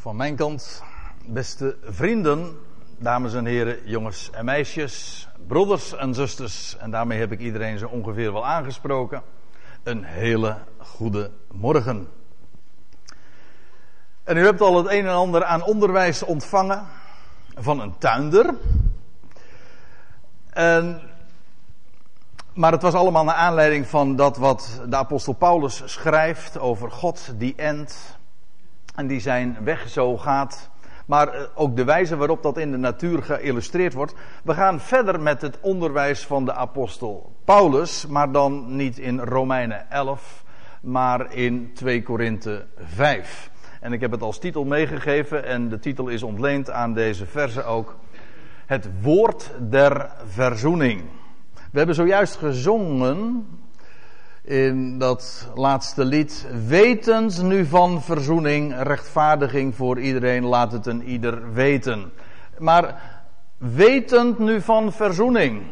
Van mijn kant, beste vrienden, dames en heren, jongens en meisjes, broeders en zusters, en daarmee heb ik iedereen zo ongeveer wel aangesproken. Een hele goede morgen. En u hebt al het een en ander aan onderwijs ontvangen van een tuinder. En, maar het was allemaal naar aanleiding van dat wat de apostel Paulus schrijft over God die end en die zijn weg zo gaat. Maar eh, ook de wijze waarop dat in de natuur geïllustreerd wordt. We gaan verder met het onderwijs van de apostel Paulus, maar dan niet in Romeinen 11, maar in 2 Korinthe 5. En ik heb het als titel meegegeven en de titel is ontleend aan deze verse ook. Het woord der verzoening. We hebben zojuist gezongen in dat laatste lied. Wetens nu van verzoening, rechtvaardiging voor iedereen, laat het een ieder weten. Maar wetend nu van verzoening.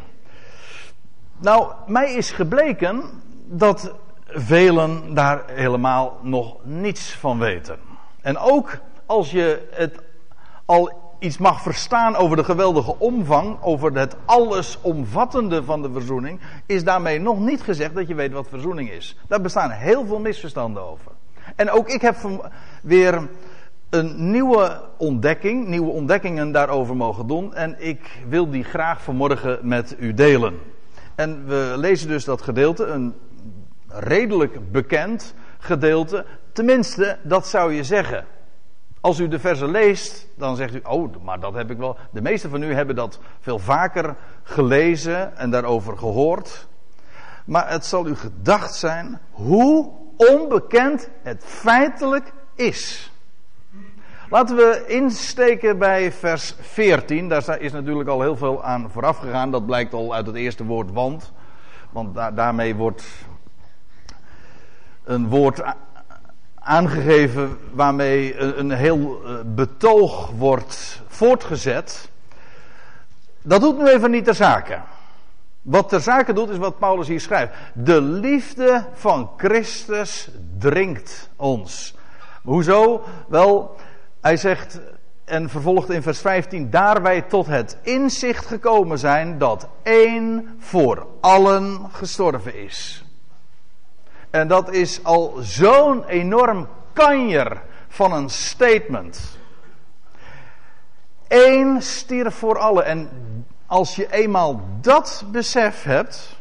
Nou, mij is gebleken dat velen daar helemaal nog niets van weten. En ook als je het al iets mag verstaan over de geweldige omvang, over het allesomvattende van de verzoening, is daarmee nog niet gezegd dat je weet wat verzoening is. Daar bestaan heel veel misverstanden over. En ook ik heb weer een nieuwe ontdekking, nieuwe ontdekkingen daarover mogen doen. En ik wil die graag vanmorgen met u delen. En we lezen dus dat gedeelte, een redelijk bekend gedeelte. Tenminste, dat zou je zeggen. Als u de versen leest, dan zegt u, oh, maar dat heb ik wel. De meeste van u hebben dat veel vaker gelezen en daarover gehoord. Maar het zal u gedacht zijn hoe onbekend het feitelijk is. Laten we insteken bij vers 14. Daar is natuurlijk al heel veel aan vooraf gegaan. Dat blijkt al uit het eerste woord want. Want daarmee wordt een woord aangegeven waarmee een, heel eh, betoog wordt voortgezet. Dat doet nu even niet ter zake. Wat ter zake doet is wat Paulus hier schrijft. De liefde van Christus dringt ons. Hoezo? Wel, hij zegt en vervolgt in vers 15: Daar wij tot het inzicht gekomen zijn dat één voor allen gestorven is. En dat is al zo'n enorm kanjer van een statement. Eén stierf voor allen. En als je eenmaal dat besef hebt,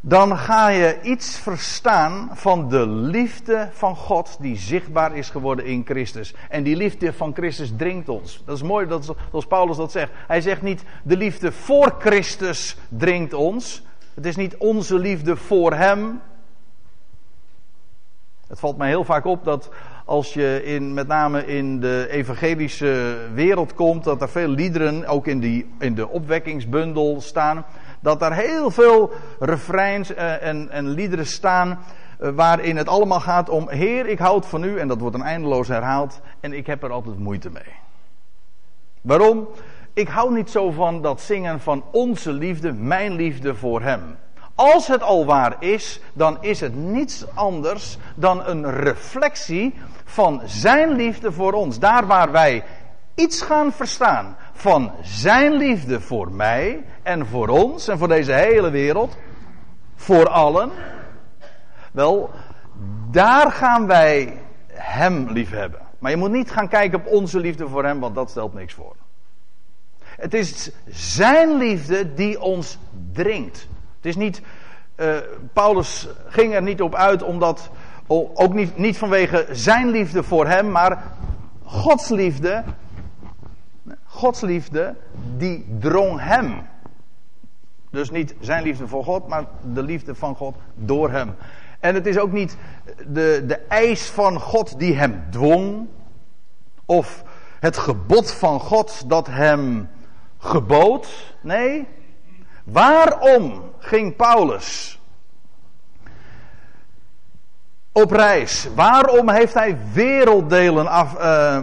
dan ga je iets verstaan van de liefde van God die zichtbaar is geworden in Christus. En die liefde van Christus dringt ons. Dat is mooi dat, zoals Paulus dat zegt. Hij zegt niet de liefde voor Christus dringt ons. Het is niet onze liefde voor Hem, het valt mij heel vaak op dat als je in, met name in de evangelische wereld komt, dat er veel liederen ook in, die, in de opwekkingsbundel staan. Dat daar heel veel refreins eh, en, en liederen staan eh, waarin het allemaal gaat om Heer, ik houd van u. En dat wordt een eindeloos herhaald en ik heb er altijd moeite mee. Waarom? Ik hou niet zo van dat zingen van onze liefde, mijn liefde voor hem. Als het al waar is, dan is het niets anders dan een reflectie van Zijn liefde voor ons. Daar waar wij iets gaan verstaan van Zijn liefde voor mij en voor ons en voor deze hele wereld, voor allen. Wel, daar gaan wij Hem liefhebben. Maar je moet niet gaan kijken op onze liefde voor Hem, want dat stelt niks voor. Het is Zijn liefde die ons dringt. Het is niet, uh, Paulus ging er niet op uit omdat, ook niet, niet vanwege zijn liefde voor hem, maar Gods liefde, Gods liefde, die drong hem. Dus niet zijn liefde voor God, maar de liefde van God door hem. En het is ook niet de, de eis van God die hem dwong, of het gebod van God dat hem gebood. Nee, Waarom ging Paulus op reis? Waarom heeft hij werelddelen af. Uh,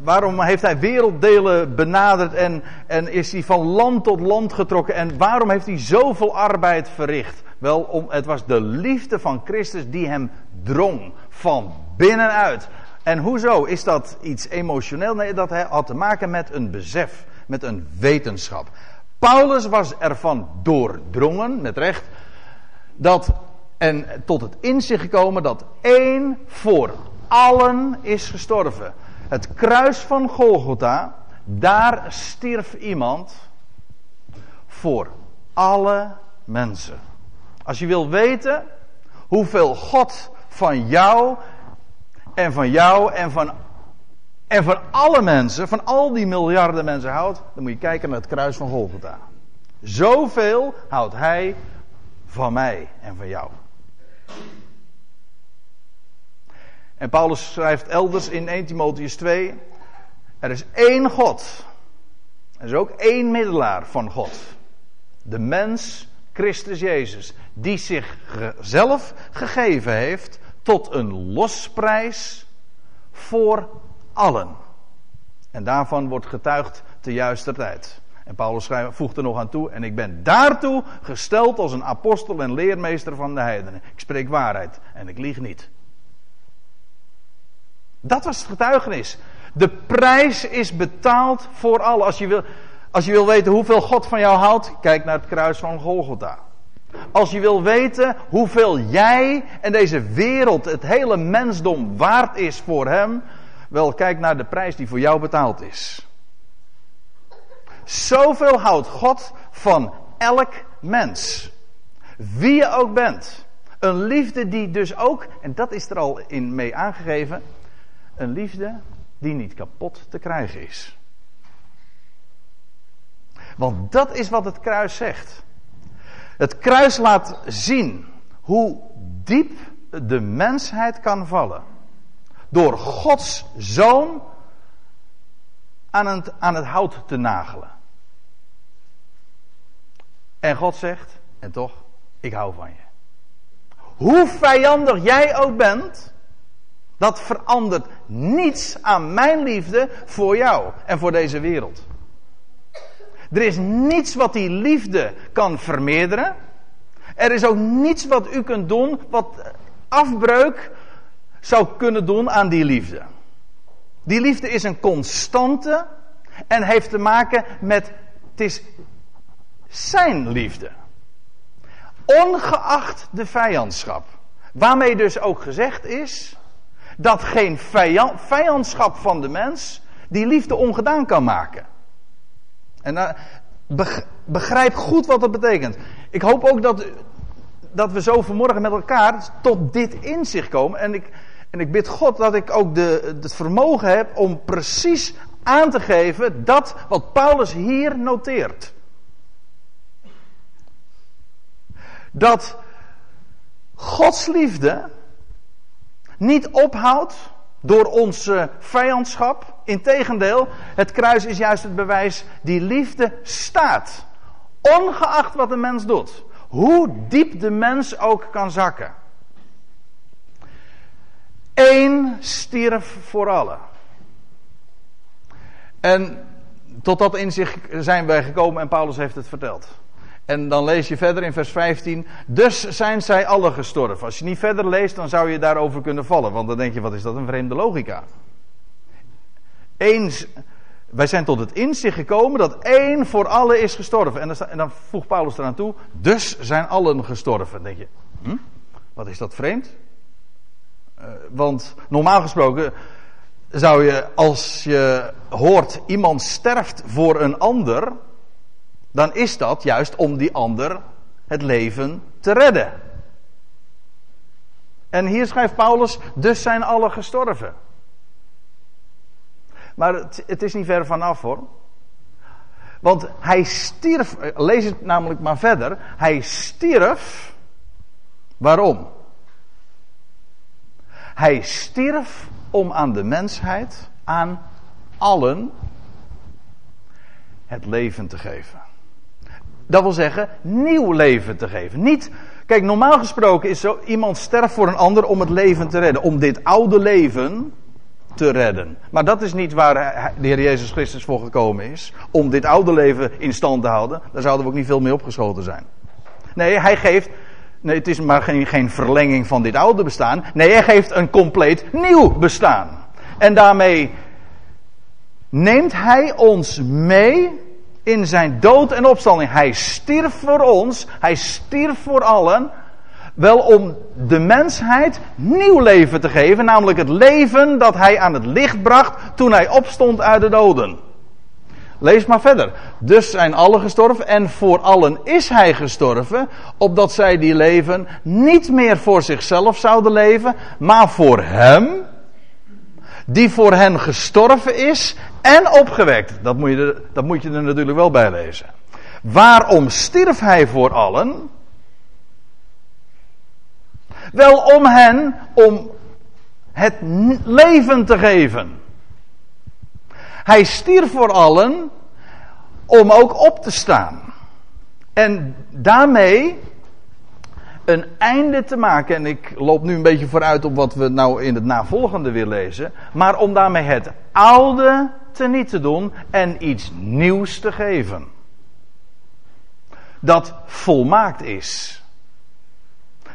waarom heeft hij werelddelen benaderd en, en is hij van land tot land getrokken? En waarom heeft hij zoveel arbeid verricht? Wel, om, het was de liefde van Christus die hem drong van binnenuit. En hoezo is dat iets emotioneel? Nee, dat had te maken met een besef, met een wetenschap. Paulus was ervan doordrongen, met recht, dat, en tot het inzicht gekomen dat één voor allen is gestorven. Het kruis van Golgotha, daar stierf iemand voor alle mensen. Als je wil weten hoeveel God van jou en van jou en van, en van alle mensen, van al die miljarden mensen houdt, dan moet je kijken naar het kruis van Golgotha. Zoveel houdt hij van mij en van jou. En Paulus schrijft elders in 1 Timotheus 2: Er is één God. Er is ook één middelaar van God. De mens, Christus Jezus, die zichzelf gegeven heeft tot een losprijs voor allen. En daarvan wordt getuigd te juiste tijd. En Paulus voegt er nog aan toe. En ik ben daartoe gesteld als een apostel en leermeester van de heidenen. Ik spreek waarheid en ik lieg niet. Dat was het getuigenis. De prijs is betaald voor allen. Als je wil, als je wil weten hoeveel God van jou houdt, kijk naar het kruis van Golgotha. Als je wil weten hoeveel jij en deze wereld, het hele mensdom waard is voor hem, wel kijk naar de prijs die voor jou betaald is. Zoveel houdt God van elk mens. Wie je ook bent. Een liefde die dus ook, en dat is er al in mee aangegeven, een liefde die niet kapot te krijgen is. Want dat is wat het kruis zegt. Het kruis laat zien hoe diep de mensheid kan vallen. Door Gods zoon aan het, aan het hout te nagelen. En God zegt, en toch, ik hou van je. Hoe vijandig jij ook bent, dat verandert niets aan mijn liefde voor jou en voor deze wereld. Er is niets wat die liefde kan vermeerderen. Er is ook niets wat u kunt doen wat afbreuk zou kunnen doen aan die liefde. Die liefde is een constante en heeft te maken met, het is zijn liefde. Ongeacht de vijandschap. Waarmee dus ook gezegd is dat geen vijandschap van de mens die liefde ongedaan kan maken. En uh, begrijp goed wat dat betekent. Ik hoop ook dat, dat we zo vanmorgen met elkaar tot dit inzicht komen. En ik, en ik bid God dat ik ook de, het vermogen heb om precies aan te geven dat wat Paulus hier noteert. Dat Gods liefde niet ophoudt door onze vijandschap. Integendeel, het kruis is juist het bewijs, die liefde staat. Ongeacht wat de mens doet. Hoe diep de mens ook kan zakken. Eén stierf voor allen. En tot dat inzicht zijn wij gekomen en Paulus heeft het verteld. En dan lees je verder in vers 15. Dus zijn zij alle gestorven. Als je niet verder leest, dan zou je daarover kunnen vallen. Want dan denk je, wat is dat een vreemde logica? Eens, wij zijn tot het inzicht gekomen dat één voor allen is gestorven. En dan, dan voegt Paulus eraan toe. Dus zijn allen gestorven. Dan denk je, hm? wat is dat vreemd? Uh, want normaal gesproken zou je, als je hoort iemand sterft voor een ander dan is dat juist om die ander het leven te redden. En hier schrijft Paulus, dus zijn alle gestorven. Maar het, is niet ver vanaf hoor. Want hij stierf, lees het namelijk maar verder, hij stierf, waarom? Hij stierf om aan de mensheid, aan allen, het leven te geven. Dat wil zeggen, nieuw leven te geven. Niet, kijk, normaal gesproken is zo, iemand sterft voor een ander om het leven te redden. Om dit oude leven te redden. Maar dat is niet waar de Heer Jezus Christus voor gekomen is. Om dit oude leven in stand te houden. Daar zouden we ook niet veel mee opgeschoten zijn. Nee, hij geeft, nee, het is maar geen, geen verlenging van dit oude bestaan. Nee, hij geeft een compleet nieuw bestaan. En daarmee neemt hij ons mee in zijn dood en opstanding. Hij stierf voor ons, hij stierf voor allen. Wel om de mensheid nieuw leven te geven, namelijk het leven dat hij aan het licht bracht toen hij opstond uit de doden. Lees maar verder. Dus zijn allen gestorven en voor allen is hij gestorven, opdat zij die leven niet meer voor zichzelf zouden leven, maar voor hem, die voor hen gestorven is en opgewekt. Dat moet je er, dat moet je er natuurlijk wel bij lezen. Waarom stierf hij voor allen? Wel om hen, om het leven te geven. Hij stierf voor allen om ook op te staan. En daarmee een einde te maken. En ik loop nu een beetje vooruit op wat we nou in het navolgende weer lezen. Maar om daarmee het oude niet te doen en iets nieuws te geven. Dat volmaakt is.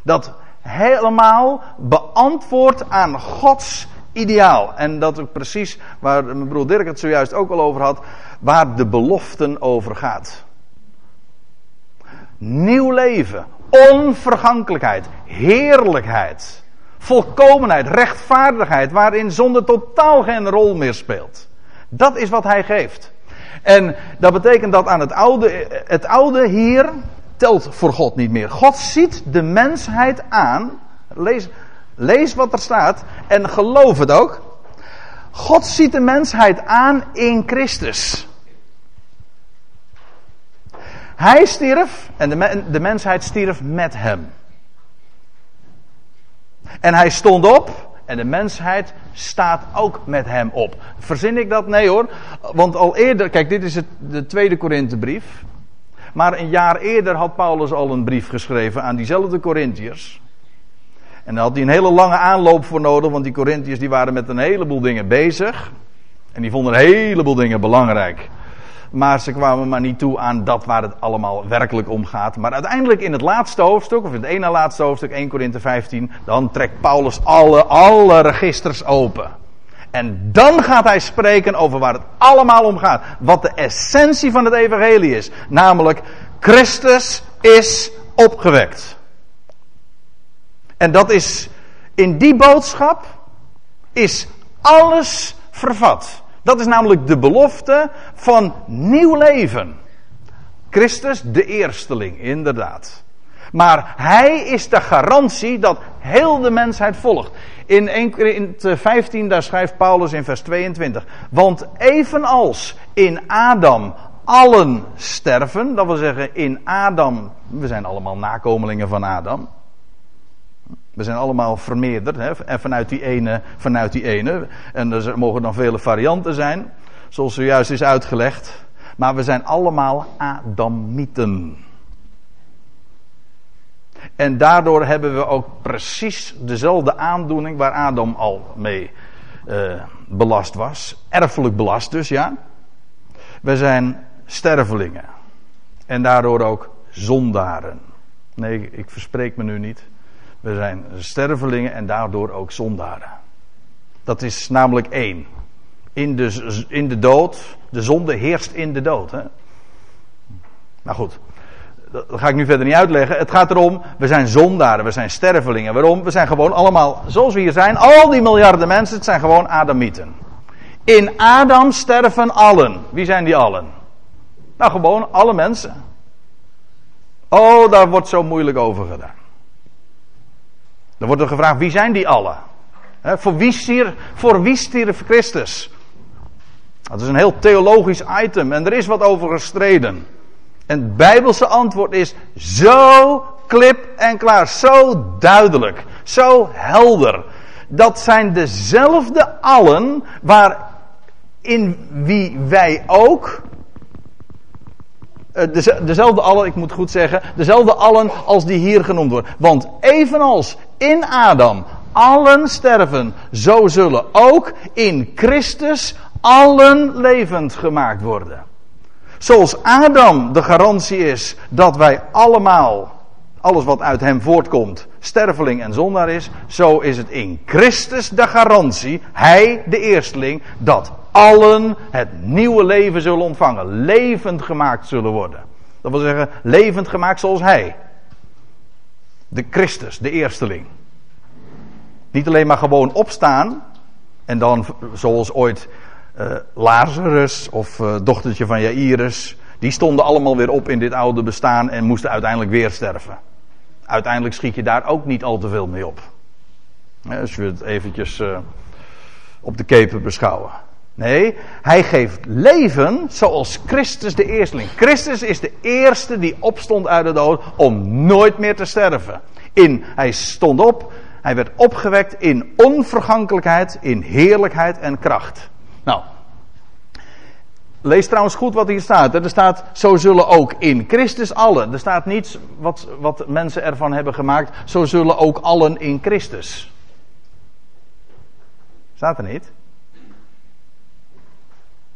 Dat helemaal beantwoord aan Gods ideaal. En dat is precies waar mijn broer Dirk het zojuist ook al over had, waar de beloften over gaat. Nieuw leven, onvergankelijkheid, heerlijkheid, volkomenheid, rechtvaardigheid, waarin zonde totaal geen rol meer speelt. Dat is wat hij geeft. En dat betekent dat aan het oude, het oude hier telt voor God niet meer. God ziet de mensheid aan. Lees, lees wat er staat en geloof het ook. God ziet de mensheid aan in Christus. Hij stierf en de, mensheid stierf met hem. En hij stond op en de mensheid staat ook met hem op. Verzin ik dat? Nee hoor. Want al eerder, kijk, dit is het, de tweede Korinthebrief. Maar een jaar eerder had Paulus al een brief geschreven aan diezelfde Corinthiërs. En daar had hij een hele lange aanloop voor nodig, want die Corinthiërs die waren met een heleboel dingen bezig. En die vonden een heleboel dingen belangrijk. Maar ze kwamen maar niet toe aan dat waar het allemaal werkelijk om gaat. Maar uiteindelijk in het laatste hoofdstuk, of in het ene laatste hoofdstuk, 1 Korinthe 15, dan trekt Paulus alle, alle registers open. En dan gaat hij spreken over waar het allemaal om gaat. Wat de essentie van het evangelie is. Namelijk, Christus is opgewekt. En dat is, in die boodschap is alles vervat. Dat is namelijk de belofte van nieuw leven. Christus, de eersteling, inderdaad. Maar hij is de garantie dat heel de mensheid volgt. In 1 15, daar schrijft Paulus in vers 22. Want evenals in Adam allen sterven, dat wil zeggen in Adam, we zijn allemaal nakomelingen van Adam. We zijn allemaal vermeerderd. Hè? En vanuit die, ene, vanuit die ene. En er mogen dan vele varianten zijn. Zoals zojuist is uitgelegd. Maar we zijn allemaal Adamieten. En daardoor hebben we ook precies dezelfde aandoening waar Adam al mee uh, belast was. Erfelijk belast dus, ja. We zijn stervelingen. En daardoor ook zondaren. Nee, ik verspreek me nu niet. We zijn stervelingen en daardoor ook zondaren. Dat is namelijk één. In de, in de dood, de zonde heerst in de dood. Hè? Nou goed, dat ga ik nu verder niet uitleggen. Het gaat erom, we zijn zondaren, we zijn stervelingen. Waarom? We zijn gewoon allemaal, zoals we hier zijn, al die miljarden mensen, het zijn gewoon Adamieten. In Adam sterven allen. Wie zijn die allen? Nou, gewoon alle mensen. Oh, daar wordt zo moeilijk over gedaan. Dan wordt er gevraagd, wie zijn die allen? voor, wie stierf, voor wie stierf Christus? Dat is een heel theologisch item en er is wat over gestreden. En het bijbelse antwoord is zo klip en klaar, zo duidelijk, zo helder. Dat zijn dezelfde allen waar in wie wij ook eh, dezelfde allen, ik moet goed zeggen, dezelfde allen als die hier genoemd worden. Want evenals in Adam allen sterven, zo zullen ook in Christus allen levend gemaakt worden. Zoals Adam de garantie is dat wij allemaal, alles wat uit hem voortkomt, sterveling en zondaar is, zo is het in Christus de garantie, hij de eersteling, dat allen het nieuwe leven zullen ontvangen, levend gemaakt zullen worden. Dat wil zeggen, levend gemaakt zoals hij. De Christus, de eersteling. Niet alleen maar gewoon opstaan en dan zoals ooit uh, Lazarus of uh, dochtertje van Jairus, die stonden allemaal weer op in dit oude bestaan en moesten uiteindelijk weer sterven. Uiteindelijk schiet je daar ook niet al te veel mee op. Als we het eventjes op de keper beschouwen. Nee, hij geeft leven zoals Christus de eersteling. Christus is de eerste die opstond uit de dood om nooit meer te sterven. In, hij stond op, hij werd opgewekt in onvergankelijkheid, in heerlijkheid en kracht. Nou, lees trouwens goed wat hier staat. Er staat, zo zullen ook in Christus allen. Er staat niets wat, wat mensen ervan hebben gemaakt. Zo zullen ook allen in Christus. Staat er niet?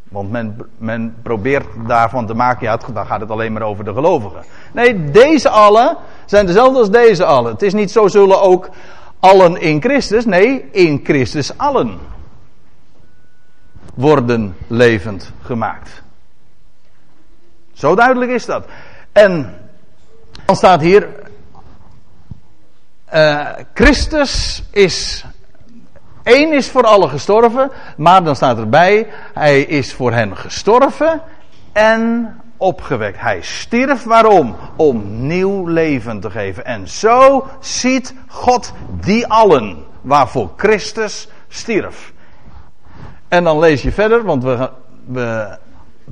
Want men, men probeert daarvan te maken, ja, dan gaat het alleen maar over de gelovigen. Nee, deze allen zijn dezelfde als deze allen. Het is niet zo zullen ook allen in Christus. Nee, in Christus allen worden levend gemaakt. Zo duidelijk is dat. En dan staat hier, uh, Christus is Eén is voor allen gestorven, maar dan staat erbij, hij is voor hen gestorven en opgewekt. Hij stierf waarom? Om nieuw leven te geven. En zo ziet God die allen waarvoor Christus stierf. En dan lees je verder, want we, we,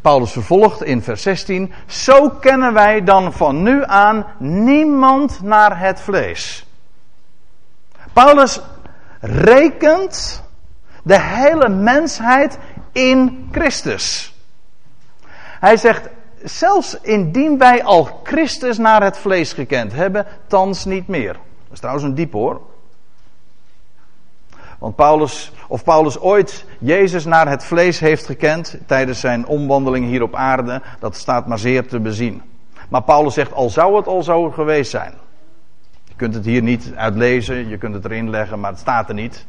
Paulus vervolgt in vers 16. Zo kennen wij dan van nu aan niemand naar het vlees. Paulus rekent de hele mensheid in Christus. Hij zegt, zelfs indien wij al Christus naar het vlees gekend hebben, thans niet meer. Dat is trouwens een diep hoor. Want Paulus, of Paulus ooit Jezus naar het vlees heeft gekend tijdens zijn omwandeling hier op aarde, dat staat maar zeer te bezien. Maar Paulus zegt, al zou het al zo geweest zijn. Je kunt het hier niet uitlezen, je kunt het erin leggen, maar het staat er niet.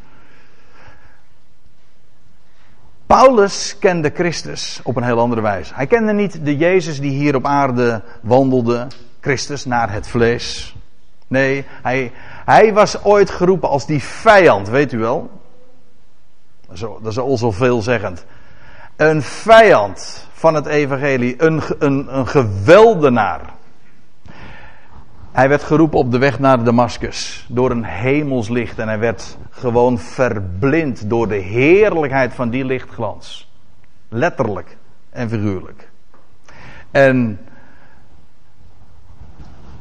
Paulus kende Christus op een heel andere wijze. Hij kende niet de Jezus die hier op aarde wandelde, Christus naar het vlees. Nee, hij, hij was ooit geroepen als die vijand, weet u wel? Dat is al zo veelzeggend. Een vijand van het evangelie, een, een, een geweldenaar. Hij werd geroepen op de weg naar Damascus door een hemelslicht en hij werd gewoon verblind door de heerlijkheid van die lichtglans. Letterlijk en figuurlijk. En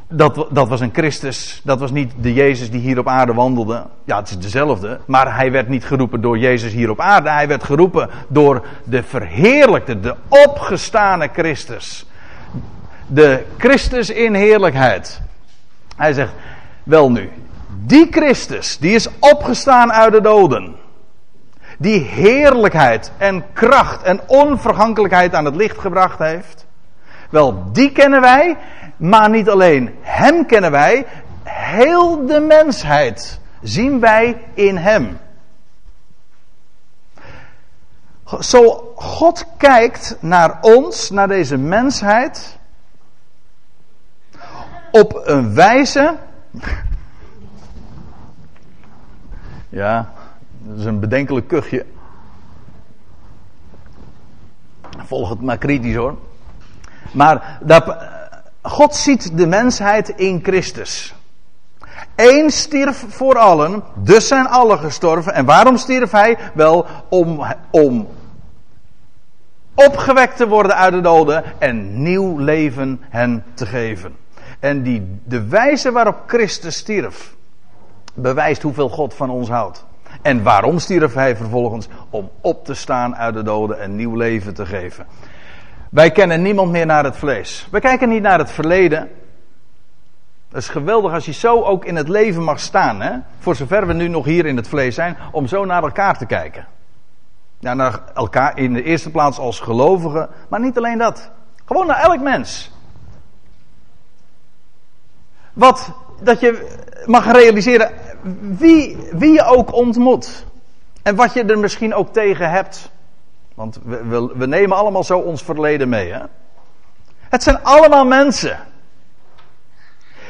dat, dat was een Christus, dat was niet de Jezus die hier op aarde wandelde. Ja, het is dezelfde, maar hij werd niet geroepen door Jezus hier op aarde. Hij werd geroepen door de verheerlijkte, de opgestane Christus. De Christus in heerlijkheid. Hij zegt, wel nu, die Christus, die is opgestaan uit de doden. Die heerlijkheid en kracht en onvergankelijkheid aan het licht gebracht heeft. Wel, die kennen wij, maar niet alleen Hem kennen wij, heel de mensheid zien wij in Hem. Zo God kijkt naar ons, naar deze mensheid, op een wijze. Ja, dat is een bedenkelijk kuchje. Volg het maar kritisch hoor. Maar dat, God ziet de mensheid in Christus. Eén stierf voor allen, dus zijn allen gestorven. En waarom stierf hij? Wel om, om opgewekt te worden uit de doden en nieuw leven hen te geven. En die, de wijze waarop Christus stierf, bewijst hoeveel God van ons houdt. En waarom stierf hij vervolgens? Om op te staan uit de doden en nieuw leven te geven. Wij kennen niemand meer naar het vlees. Wij kijken niet naar het verleden. Het is geweldig als je zo ook in het leven mag staan. Hè? Voor zover we nu nog hier in het vlees zijn. Om zo naar elkaar te kijken. Ja, naar elkaar in de eerste plaats als gelovigen. Maar niet alleen dat. Gewoon naar elk mens. Wat dat je mag realiseren wie, wie je ook ontmoet. En wat je er misschien ook tegen hebt. Want we, we, we nemen allemaal zo ons verleden mee. Hè? Het zijn allemaal mensen.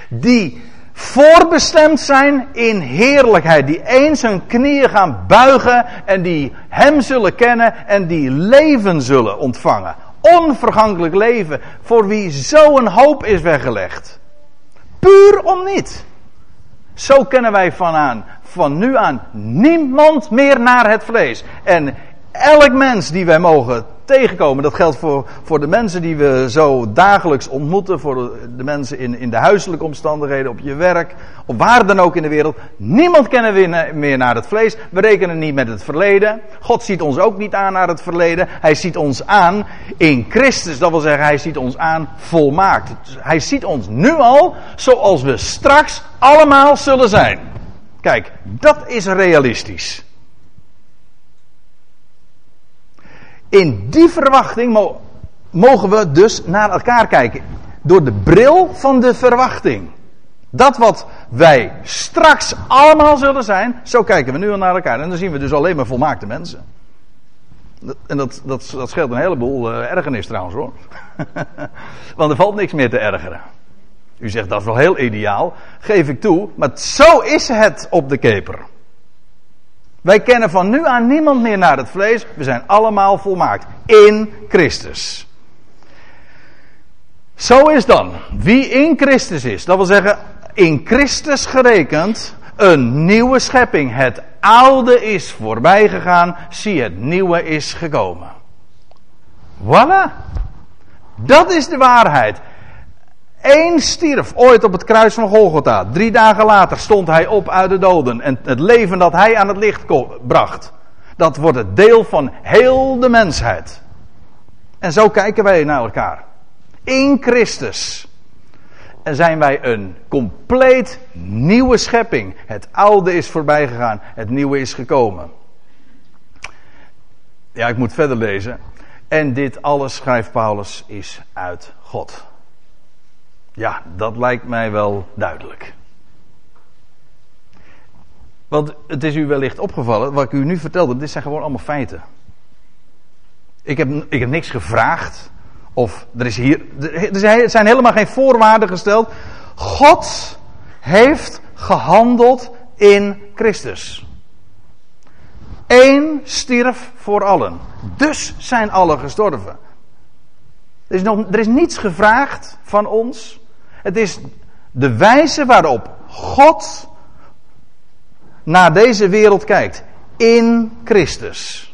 Die voorbestemd zijn in heerlijkheid. Die eens hun knieën gaan buigen en die Hem zullen kennen en die leven zullen ontvangen. Onvergankelijk leven voor wie zo'n hoop is weggelegd. Puur om niet. Zo kennen wij van, aan, van nu aan niemand meer naar het vlees. En elk mens die wij mogen tegenkomen. Dat geldt voor, voor de mensen die we zo dagelijks ontmoeten. Voor de, mensen in, in de huiselijke omstandigheden, op je werk. Of waar dan ook in de wereld. Niemand kennen we meer naar het vlees. We rekenen niet met het verleden. God ziet ons ook niet aan naar het verleden. Hij ziet ons aan in Christus. Dat wil zeggen, hij ziet ons aan volmaakt. Hij ziet ons nu al zoals we straks allemaal zullen zijn. Kijk, dat is realistisch. In die verwachting mogen we dus naar elkaar kijken. Door de bril van de verwachting. Dat wat wij straks allemaal zullen zijn, zo kijken we nu al naar elkaar. En dan zien we dus alleen maar volmaakte mensen. En dat, dat, dat scheelt een heleboel uh, ergernis trouwens hoor. Want er valt niks meer te ergeren. U zegt dat is wel heel ideaal. Geef ik toe. Maar zo is het op de keper. Wij kennen van nu aan niemand meer naar het vlees. We zijn allemaal volmaakt. In Christus. Zo is dan. Wie in Christus is. Dat wil zeggen, in Christus gerekend. Een nieuwe schepping. Het oude is voorbij gegaan. Zie, het nieuwe is gekomen. Voilà. Dat is de waarheid. Eén stierf ooit op het kruis van Golgotha. Drie dagen later stond hij op uit de doden. En het leven dat hij aan het licht bracht. Dat wordt het deel van heel de mensheid. En zo kijken wij naar elkaar. In Christus. Zijn wij een compleet nieuwe schepping. Het oude is voorbij gegaan. Het nieuwe is gekomen. Ja, ik moet verder lezen. En dit alles, schrijft Paulus, is uit God. Ja, dat lijkt mij wel duidelijk. Want het is u wellicht opgevallen, wat ik u nu vertelde, dit zijn gewoon allemaal feiten. Ik heb, ik heb niks gevraagd. Of er, is hier, er zijn helemaal geen voorwaarden gesteld. God heeft gehandeld in Christus. Eén stierf voor allen. Dus zijn allen gestorven. Er is, nog, er is niets gevraagd van ons. Het is de wijze waarop God naar deze wereld kijkt. In Christus.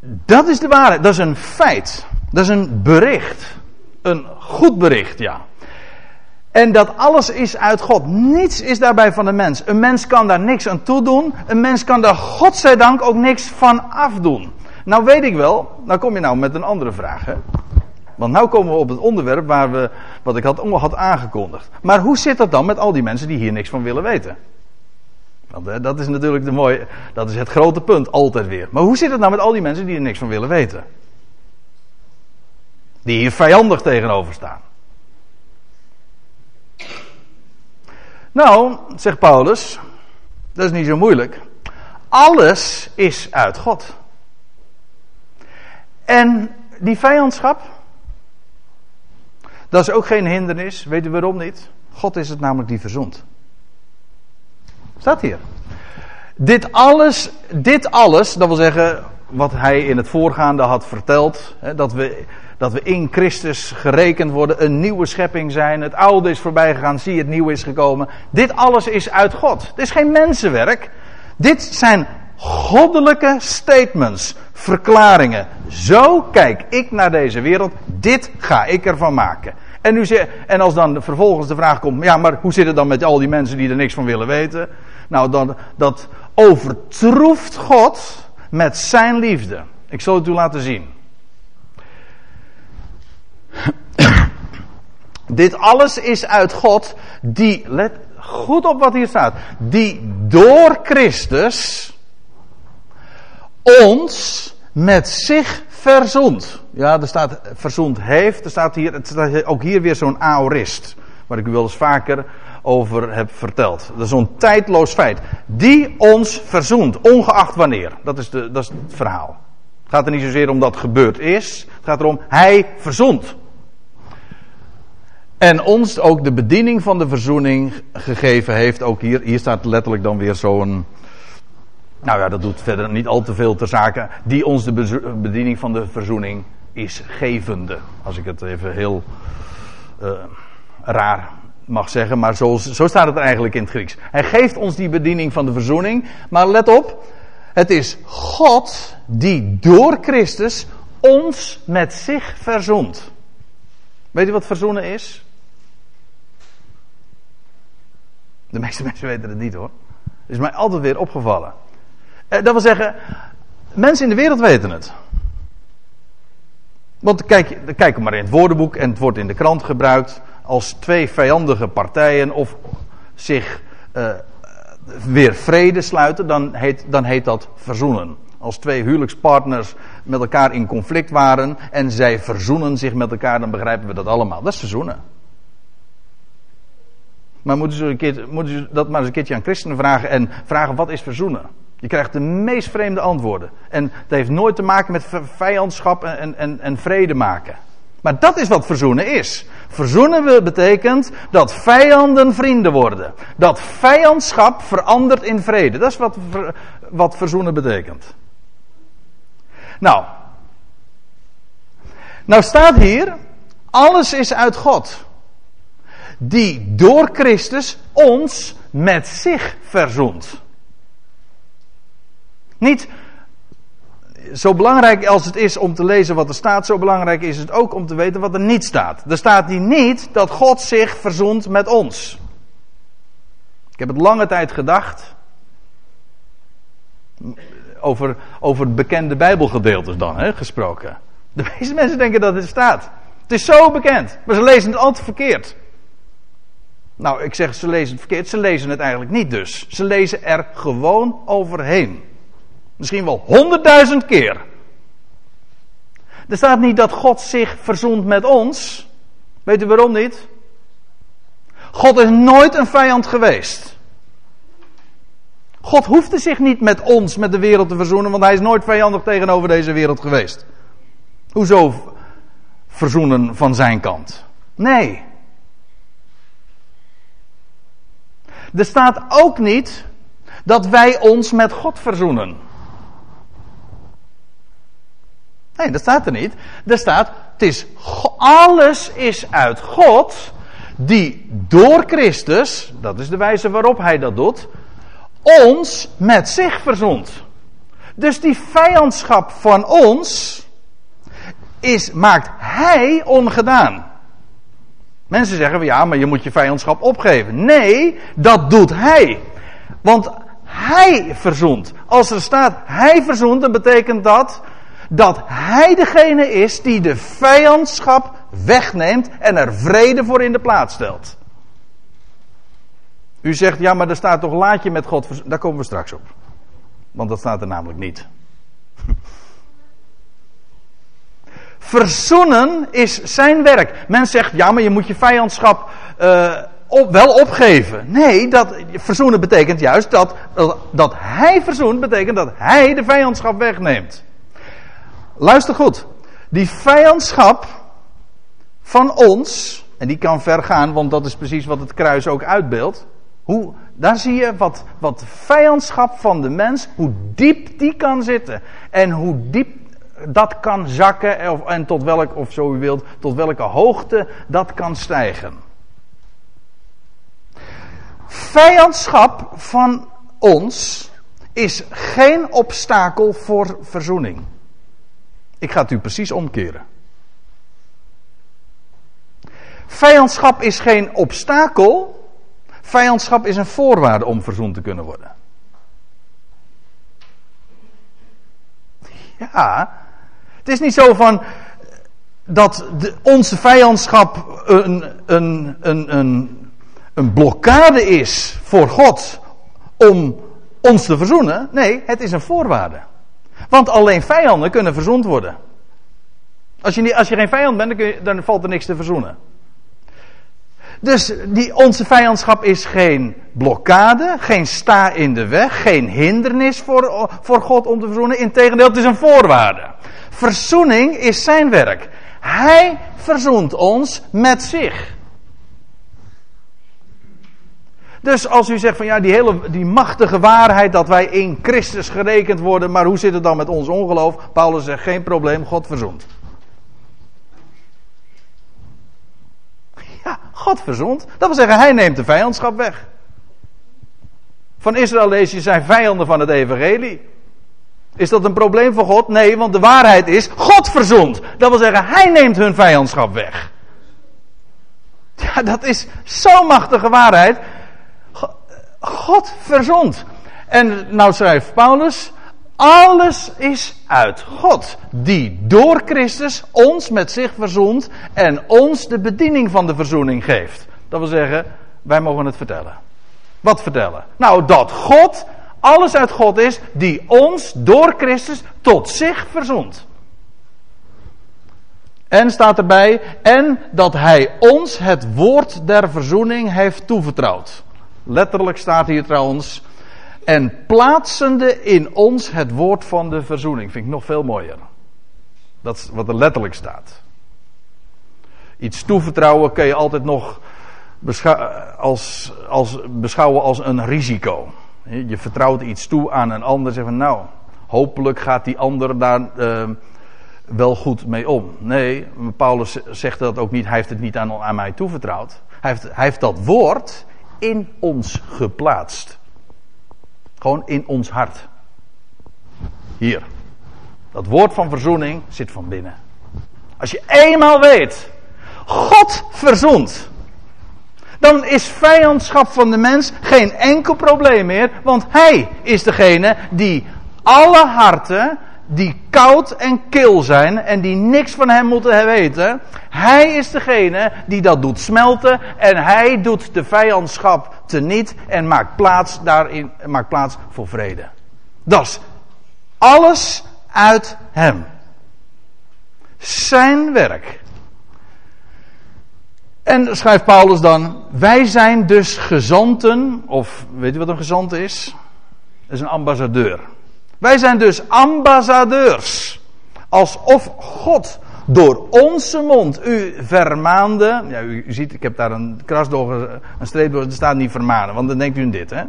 Dat is de waarheid. Dat is een feit. Dat is een bericht. Een goed bericht, ja. En dat alles is uit God. Niets is daarbij van de mens. Een mens kan daar niks aan toedoen. Een mens kan daar, godzijdank, ook niks van afdoen. Nou weet ik wel, nou kom je nou met een andere vraag. Hè? Want nou komen we op het onderwerp waar we, wat ik had, had aangekondigd. Maar hoe zit dat dan met al die mensen die hier niks van willen weten? Want dat is natuurlijk de mooie, dat is het grote punt altijd weer. Maar hoe zit het nou met al die mensen die er niks van willen weten? Die hier vijandig tegenover staan. Nou, zegt Paulus, dat is niet zo moeilijk. Alles is uit God. En die vijandschap, dat is ook geen hindernis. Weet u waarom niet? God is het namelijk die verzond. Staat hier. Dit alles, dit alles, dat wil zeggen wat hij in het voorgaande had verteld, hè, dat, we, dat we in Christus gerekend worden, een nieuwe schepping zijn, het oude is voorbij gegaan, zie het nieuwe is gekomen. Dit alles is uit God. Het is geen mensenwerk. Dit zijn goddelijke statements, verklaringen. Zo kijk ik naar deze wereld, dit ga ik ervan maken. En, nu, en als dan vervolgens de vraag komt, ja, maar hoe zit het dan met al die mensen die er niks van willen weten? Nou, dan, dat overtroeft God met zijn liefde. Ik zal het u laten zien. Dit alles is uit God, die, let goed op wat hier staat, die door Christus ons met zich verzoend. Ja, er staat verzoend heeft. Er staat hier, ook hier weer zo'n aorist. Waar ik u wel eens vaker over heb verteld. Dat is zo'n tijdloos feit. Die ons verzoent, ongeacht wanneer. Dat is, de, dat is het verhaal. Het gaat er niet zozeer om dat gebeurd is. Het gaat erom, hij verzoent. En ons ook de bediening van de verzoening gegeven heeft. Ook hier, hier staat letterlijk dan weer zo'n. Nou ja, dat doet verder niet al te veel ter zake. Die ons de bediening van de verzoening is gevende. Als ik het even heel uh, raar mag zeggen, maar zo, zo staat het eigenlijk in het Grieks. Hij geeft ons die bediening van de verzoening. Maar let op, het is God die door Christus ons met zich verzoent. Weet u wat verzoenen is? De meeste mensen weten het niet hoor. Dat is mij altijd weer opgevallen. Eh, dat wil zeggen, mensen in de wereld weten het. Want kijk, kijk maar in het woordenboek en het wordt in de krant gebruikt als twee vijandige partijen of zich uh, weer vrede sluiten, dan heet, dan heet dat verzoenen. Als twee huwelijkspartners met elkaar in conflict waren en zij verzoenen zich met elkaar, dan begrijpen we dat allemaal. Dat is verzoenen. Maar moeten ze, moeten ze dat maar eens een keertje aan christenen vragen en vragen wat is verzoenen? Je krijgt de meest vreemde antwoorden. En het heeft nooit te maken met vijandschap en, en, en vrede maken. Maar dat is wat verzoenen is. Verzoenen betekent dat vijanden vrienden worden. Dat vijandschap verandert in vrede. Dat is wat, wat verzoenen betekent. Nou. Nou staat hier, alles is uit God. Die door Christus ons met zich verzoent. Niet zo belangrijk als het is om te lezen wat er staat, zo belangrijk is het ook om te weten wat er niet staat. Er staat hier niet dat God zich verzoent met ons. Ik heb het lange tijd gedacht. Over, over bekende Bijbelgedeeltes dan, hè, gesproken. De meeste mensen denken dat het staat. Het is zo bekend, maar ze lezen het altijd verkeerd. Nou, ik zeg ze lezen het verkeerd, ze lezen het eigenlijk niet dus. Ze lezen er gewoon overheen. Misschien wel honderdduizend keer. Er staat niet dat God zich verzoent met ons. Weet u waarom niet? God is nooit een vijand geweest. God hoefde zich niet met ons, met de wereld te verzoenen, want hij is nooit vijandig tegenover deze wereld geweest. Hoezo verzoenen van zijn kant? Nee. Er staat ook niet dat wij ons met God verzoenen. Nee, dat staat er niet. Er staat, het is, alles is uit God, die door Christus, dat is de wijze waarop hij dat doet, ons met zich verzoent. Dus die vijandschap van ons is, maakt hij ongedaan. Mensen zeggen, ja, maar je moet je vijandschap opgeven. Nee, dat doet hij. Want hij verzoent. Als er staat hij verzoent, dan betekent dat dat hij degene is die de vijandschap wegneemt en er vrede voor in de plaats stelt. U zegt, ja, maar er staat toch laat je met God. Daar komen we straks op. Want dat staat er namelijk niet. Verzoenen is zijn werk. Men zegt, ja, maar je moet je vijandschap op, wel opgeven. Nee, dat, verzoenen betekent juist dat, dat hij verzoent, betekent dat hij de vijandschap wegneemt. Luister goed. Die vijandschap van ons, en die kan ver gaan, want dat is precies wat het kruis ook uitbeeldt. Hoe, daar zie je wat, wat vijandschap van de mens, hoe diep die kan zitten. En hoe diep dat kan zakken, en tot welk, of zo u wilt, tot welke hoogte dat kan stijgen. Vijandschap van ons is geen obstakel voor verzoening. Ik ga het u precies omkeren. Vijandschap is geen obstakel. Vijandschap is een voorwaarde om verzoend te kunnen worden. Ja, het is niet zo van dat onze vijandschap een, een, een, een, een blokkade is voor God om ons te verzoenen. Nee, het is een voorwaarde. Want alleen vijanden kunnen verzoend worden. Als je, niet, als je geen vijand bent, dan valt er niks te verzoenen. Dus die, onze vijandschap is geen blokkade, geen sta in de weg, geen hindernis voor, voor God om te verzoenen. Integendeel, het is een voorwaarde. Verzoening is zijn werk. Hij verzoent ons met zich. Dus als u zegt van ja, die hele die machtige waarheid dat wij in Christus gerekend worden, maar hoe zit het dan met ons ongeloof? Paulus zegt geen probleem, God verzoent. Ja, God verzoent. Dat wil zeggen, hij neemt de vijandschap weg. Van Israël lees je zijn vijanden van het evangelie. Is dat een probleem voor God? Nee, want de waarheid is, God verzoent. Dat wil zeggen, hij neemt hun vijandschap weg. Ja, dat is zo'n machtige waarheid. God verzond. En nou schrijft Paulus, alles is uit God, die door Christus ons met zich verzoent en ons de bediening van de verzoening geeft. Dat wil zeggen, wij mogen het vertellen. Wat vertellen? Nou, dat God, alles uit God is, die ons door Christus tot zich verzoent. En staat erbij, en dat hij ons het woord der verzoening heeft toevertrouwd. Letterlijk staat hier trouwens. En plaatsende in ons het woord van de verzoening. Vind ik nog veel mooier. Dat is wat er letterlijk staat. Iets toevertrouwen kun je altijd nog als, als, beschouwen als een risico. Je vertrouwt iets toe aan een ander. Zeg van nou, hopelijk gaat die ander daar uh, wel goed mee om. Nee, Paulus zegt dat ook niet. Hij heeft het niet aan, aan mij toevertrouwd. Hij heeft, hij heeft dat woord in ons geplaatst. Gewoon in ons hart. Hier. Dat woord van verzoening zit van binnen. Als je eenmaal weet, God verzoent. Dan is vijandschap van de mens geen enkel probleem meer, want Hij is degene die alle harten die koud en kil zijn en die niks van hem moeten weten. Hij is degene die dat doet smelten en hij doet de vijandschap teniet en maakt plaats daarin, maakt plaats voor vrede. Dat is alles uit hem. Zijn werk. En schrijft Paulus dan, wij zijn dus gezanten, of weet u wat een gezant is? Dat is een ambassadeur. Wij zijn dus ambassadeurs. Alsof God door onze mond u vermaande. Ja, u, ziet, ik heb daar een kras door, een streep door. Er staat niet vermanen, want dan denkt u in dit, hè?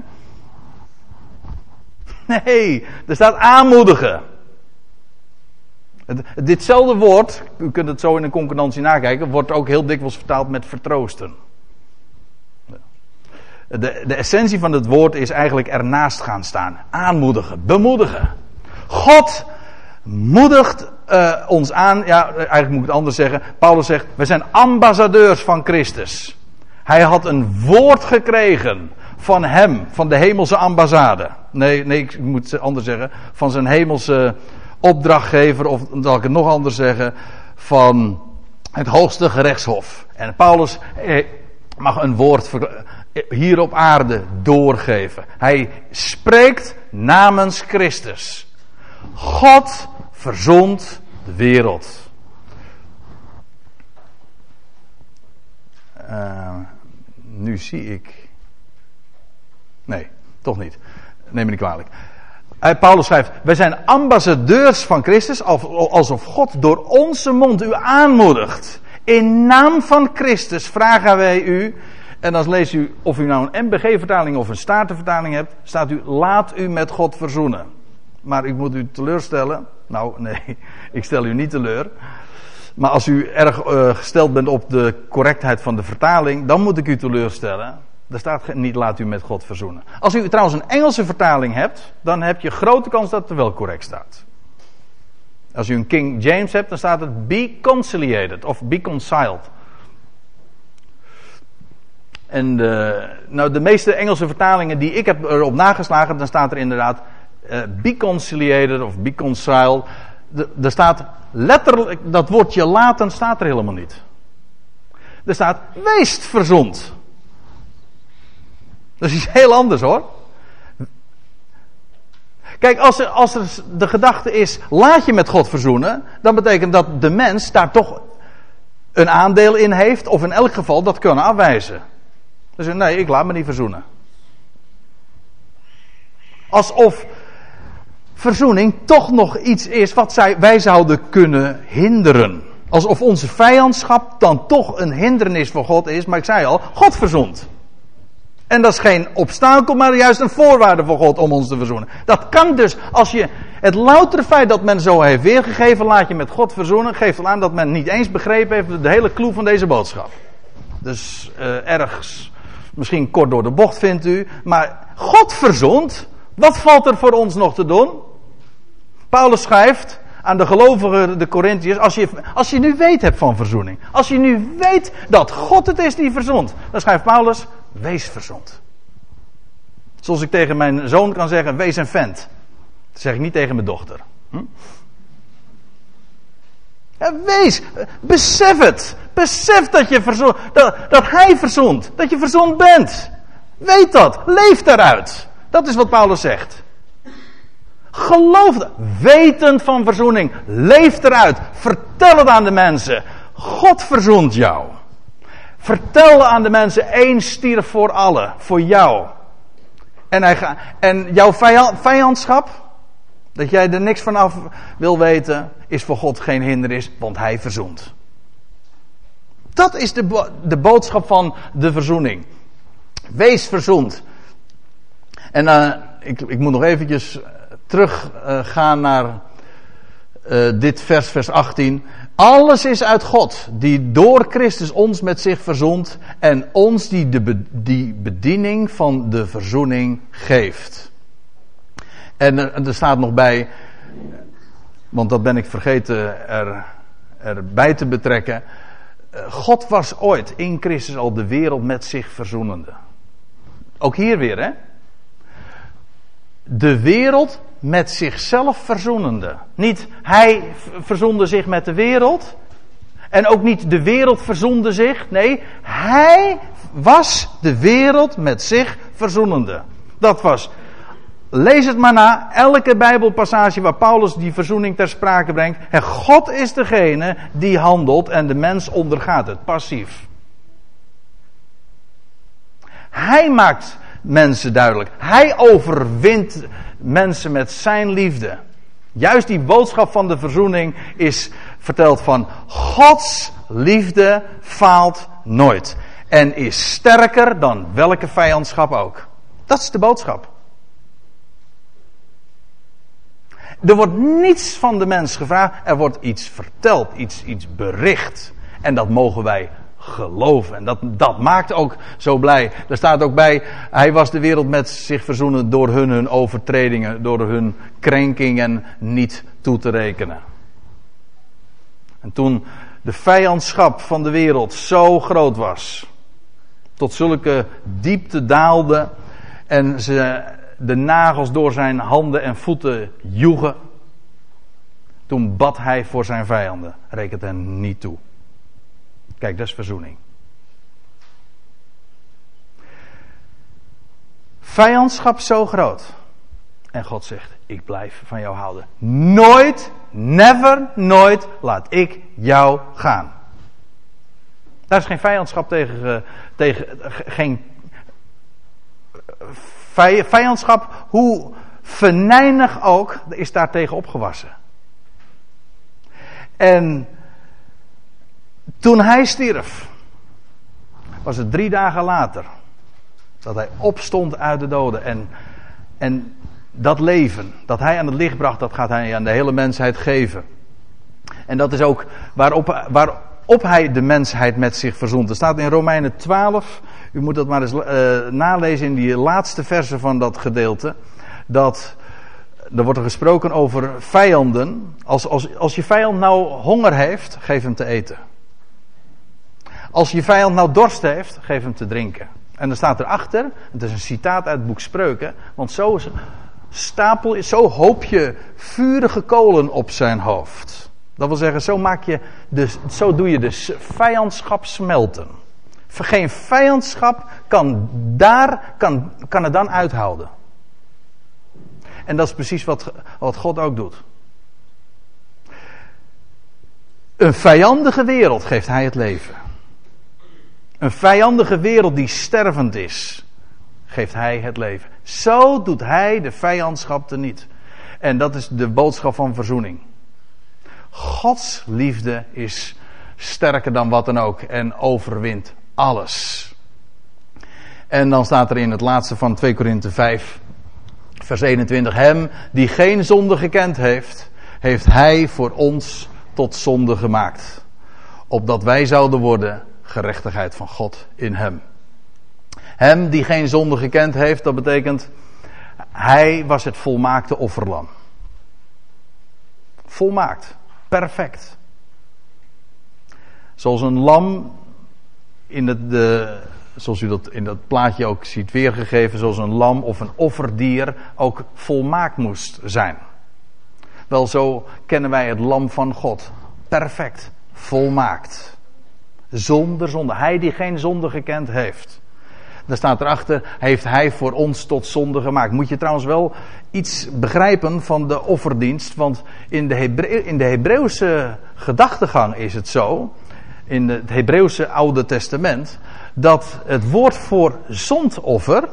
Nee, er staat aanmoedigen. ditzelfde woord, u kunt het zo in een concordantie nakijken, wordt ook heel dikwijls vertaald met vertroosten. De, de essentie van het woord is eigenlijk ernaast gaan staan. Aanmoedigen, bemoedigen. God moedigt uh, ons aan. Ja, eigenlijk moet ik het anders zeggen. Paulus zegt: We zijn ambassadeurs van Christus. Hij had een woord gekregen van hem, van de hemelse ambassade. Nee, nee, ik moet het anders zeggen. Van zijn hemelse opdrachtgever, of zal ik het nog anders zeggen, van het hoogste gerechtshof. En Paulus eh, mag een woord hier op aarde doorgeven. Hij spreekt namens Christus. God verzond de wereld. Uh, nu zie ik. Nee, toch niet. Neem me niet kwalijk. Uh, Paulus schrijft: Wij zijn ambassadeurs van Christus, alsof God door onze mond u aanmoedigt. In naam van Christus vragen wij u en dan leest u, of u nou een MBG-vertaling of een Statenvertaling hebt, staat u, laat u met God verzoenen. Maar ik moet u teleurstellen. Nou, nee, ik stel u niet teleur. Maar als u erg uh, gesteld bent op de correctheid van de vertaling, dan moet ik u teleurstellen. Er staat niet laat u met God verzoenen. Als u trouwens een Engelse vertaling hebt, dan heb je grote kans dat het wel correct staat. Als u een King James hebt, dan staat het be conciliated of be conciled. En de, nou, de meeste Engelse vertalingen die ik heb erop nageslagen, dan staat er inderdaad uh, be conciliated of be conciled. Er staat letterlijk, dat woordje laten staat er helemaal niet. Er staat weest verzond. Dat is iets heel anders hoor. Kijk, als er, als de gedachte is, laat je met God verzoenen, dan betekent dat de mens daar toch een aandeel in heeft, of in elk geval dat kunnen afwijzen. Dus nee, ik laat me niet verzoenen. Alsof verzoening toch nog iets is wat zij, wij zouden kunnen hinderen. Alsof onze vijandschap dan toch een hindernis voor God is. Maar ik zei al, God verzond. En dat is geen obstakel, maar juist een voorwaarde voor God om ons te verzoenen. Dat kan dus, als je het loutere feit dat men zo heeft weergegeven, laat je met God verzoenen, geeft al aan dat men niet eens begrepen heeft de hele clue van deze boodschap. Dus uh, ergens, misschien kort door de bocht vindt u, maar God verzond, wat valt er voor ons nog te doen? Paulus schrijft aan de gelovigen, de Corinthiërs, als je, als je nu weet hebt van verzoening, als je nu weet dat God het is die verzond, dan schrijft Paulus, wees verzond. Zoals ik tegen mijn zoon kan zeggen, wees een vent. Dat zeg ik niet tegen mijn dochter. Hm? Wees, besef het. Besef dat, je verzond, dat, hij verzond. Dat je verzond bent. Weet dat. Leef daaruit. Dat is wat Paulus zegt. Geloof. Wetend van verzoening. Leef eruit. Vertel het aan de mensen. God verzoent jou. Vertel aan de mensen, één stierf voor allen, voor jou. En, hij ga, en jouw vijandschap, dat jij er niks vanaf wil weten, is voor God geen hindernis, want hij verzoent. Dat is de, de boodschap van de verzoening. Wees verzoend. En uh, ik, ik moet nog eventjes teruggaan uh, naar uh, dit vers, vers 18. Alles is uit God, die door Christus ons met zich verzond en ons die, de, die bediening van de verzoening geeft. En er, staat nog bij, want dat ben ik vergeten er, erbij te betrekken. Eh, God was ooit in Christus al de wereld met zich verzoenende. Ook hier weer, hè? De wereld met zichzelf verzoenende. Niet hij verzoende zich met de wereld. En ook niet de wereld verzoende zich. Nee, hij was de wereld met zich verzoenende. Dat was. Lees het maar na. Elke Bijbelpassage waar Paulus die verzoening ter sprake brengt. En God is degene die handelt en de mens ondergaat het passief. Hij maakt mensen duidelijk. Hij overwint mensen met zijn liefde. Juist die boodschap van de verzoening is verteld van Gods liefde faalt nooit. En is sterker dan welke vijandschap ook. Dat is de boodschap. Er wordt niets van de mens gevraagd, er wordt iets verteld, iets, iets bericht. En dat mogen wij geloven. En dat, dat maakt ook zo blij. Er staat ook bij, hij was de wereld met zich verzoenen door hun, hun overtredingen, door hun krenkingen niet toe te rekenen. En toen de vijandschap van de wereld zo groot was, tot zulke diepte daalde en ze de nagels door zijn handen en voeten joegen, toen bad hij voor zijn vijanden, rekent hen niet toe. Kijk, dat is verzoening. Vijandschap zo groot. En God zegt: Ik blijf van jou houden. Nooit, never, nooit laat ik jou gaan. Daar is geen vijandschap tegen, eh, tegen geen vijandschap, hoe venijnig ook, is daar tegen opgewassen. En toen hij stierf, was het drie dagen later dat hij opstond uit de doden. En, en dat leven dat hij aan het licht bracht, dat gaat hij aan de hele mensheid geven. En dat is ook waarop, waarop hij de mensheid met zich verzond. Er staat in Romeinen 12, u moet dat maar eens uh, nalezen in die laatste verse van dat gedeelte, dat er wordt er gesproken over vijanden. Als, als, als je vijand nou honger heeft, geef hem te eten. Als je vijand nou dorst heeft, geef hem te drinken. En dan staat erachter, het is een citaat uit het boek Spreuken, want zo stapel, zo hoop je vurige kolen op zijn hoofd. Dat wil zeggen, zo, maak je de, zo doe je de vijandschap smelten. Geen vijandschap kan, daar, kan, kan het dan uithouden. En dat is precies wat, wat God ook doet. Een vijandige wereld geeft hij het leven. Een vijandige wereld die stervend is, geeft hij het leven. Zo doet hij de vijandschap niet. En dat is de boodschap van verzoening. Gods liefde is sterker dan wat dan ook en overwint alles. En dan staat er in het laatste van 2 Korinthe 5, vers 21, Hem die geen zonde gekend heeft, heeft Hij voor ons tot zonde gemaakt. Opdat wij zouden worden gerechtigheid van God in Hem. Hem die geen zonde gekend heeft, dat betekent, Hij was het volmaakte offerlam. Volmaakt. Perfect. Zoals een lam in het, de, zoals u dat in dat plaatje ook ziet weergegeven, zoals een lam of een offerdier ook volmaakt moest zijn. Wel, zo kennen wij het lam van God. Perfect, volmaakt. Zonder zonde. Hij die geen zonde gekend heeft. Daar staat erachter, heeft hij voor ons tot zonde gemaakt. Moet je trouwens wel iets begrijpen van de offerdienst. Want in de, in de Hebreeuwse gedachtegang is het zo. In het Hebreeuwse Oude Testament dat het woord voor zondoffer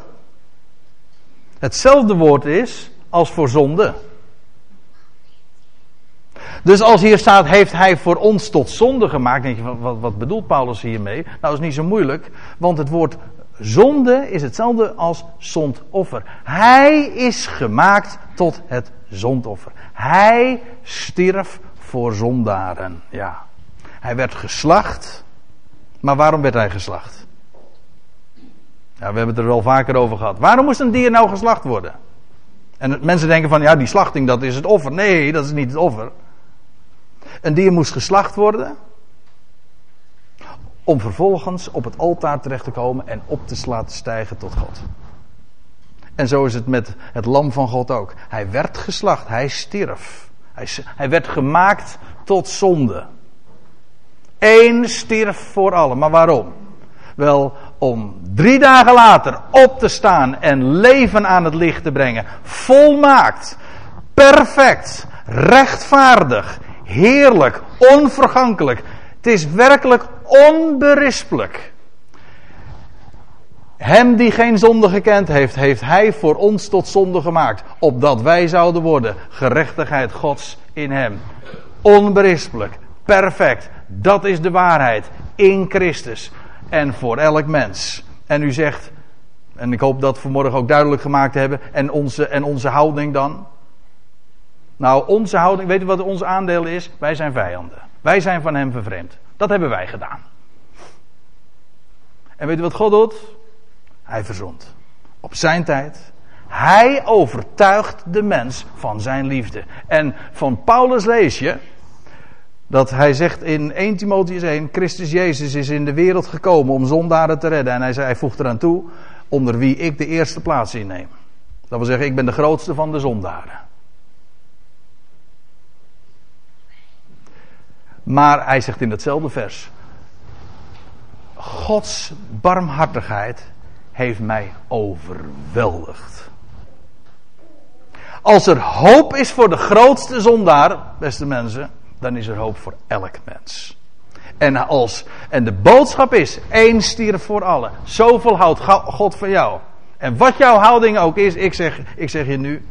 hetzelfde woord is als voor zonde. Dus als hier staat, heeft hij voor ons tot zonde gemaakt, denk je, wat, wat bedoelt Paulus hiermee? Nou, dat is niet zo moeilijk, want het woord zonde is hetzelfde als zondoffer. Hij is gemaakt tot het zondoffer. Hij stierf voor zondaren, ja. Hij werd geslacht, maar waarom werd hij geslacht? Ja, we hebben het er wel vaker over gehad. Waarom moest een dier nou geslacht worden? En mensen denken van, ja, die slachting, dat is het offer. Nee, dat is niet het offer. Een dier moest geslacht worden. Om vervolgens op het altaar terecht te komen en op te laten stijgen tot God. En zo is het met het lam van God ook. Hij werd geslacht, hij stierf. Hij, hij werd gemaakt tot zonde. Eén stierf voor allen. Maar waarom? Wel, om drie dagen later op te staan en leven aan het licht te brengen. Volmaakt, perfect, rechtvaardig, heerlijk, onvergankelijk. Het is werkelijk onberispelijk. Hem die geen zonde gekend heeft, heeft hij voor ons tot zonde gemaakt. Opdat wij zouden worden gerechtigheid Gods in hem. Onberispelijk, perfect. Dat is de waarheid in Christus en voor elk mens. En u zegt, en ik hoop dat vanmorgen ook duidelijk gemaakt hebben, en onze, en onze houding dan? Nou, onze houding, weet u wat ons aandeel is? Wij zijn vijanden. Wij zijn van hem vervreemd. Dat hebben wij gedaan. En weet u wat God doet? Hij verzond. Op zijn tijd. Hij overtuigt de mens van zijn liefde. En van Paulus lees je dat hij zegt in 1 Timotheus 1, Christus Jezus is in de wereld gekomen om zondaren te redden. En hij, zei, hij voegt eraan toe, onder wie ik de eerste plaats inneem. Dat wil zeggen, ik ben de grootste van de zondaren. Maar hij zegt in datzelfde vers, Gods barmhartigheid heeft mij overweldigd. Als er hoop is voor de grootste zondaar, beste mensen, dan is er hoop voor elk mens. En, als, en de boodschap is: één stierf voor allen. Zoveel houdt God van jou. En wat jouw houding ook is, ik zeg, ik zeg je nu.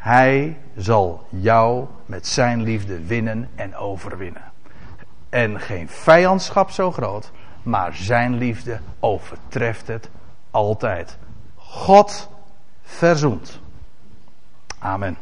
Hij zal jou met zijn liefde winnen en overwinnen. En geen vijandschap zo groot, maar zijn liefde overtreft het altijd. God verzoent. Amen.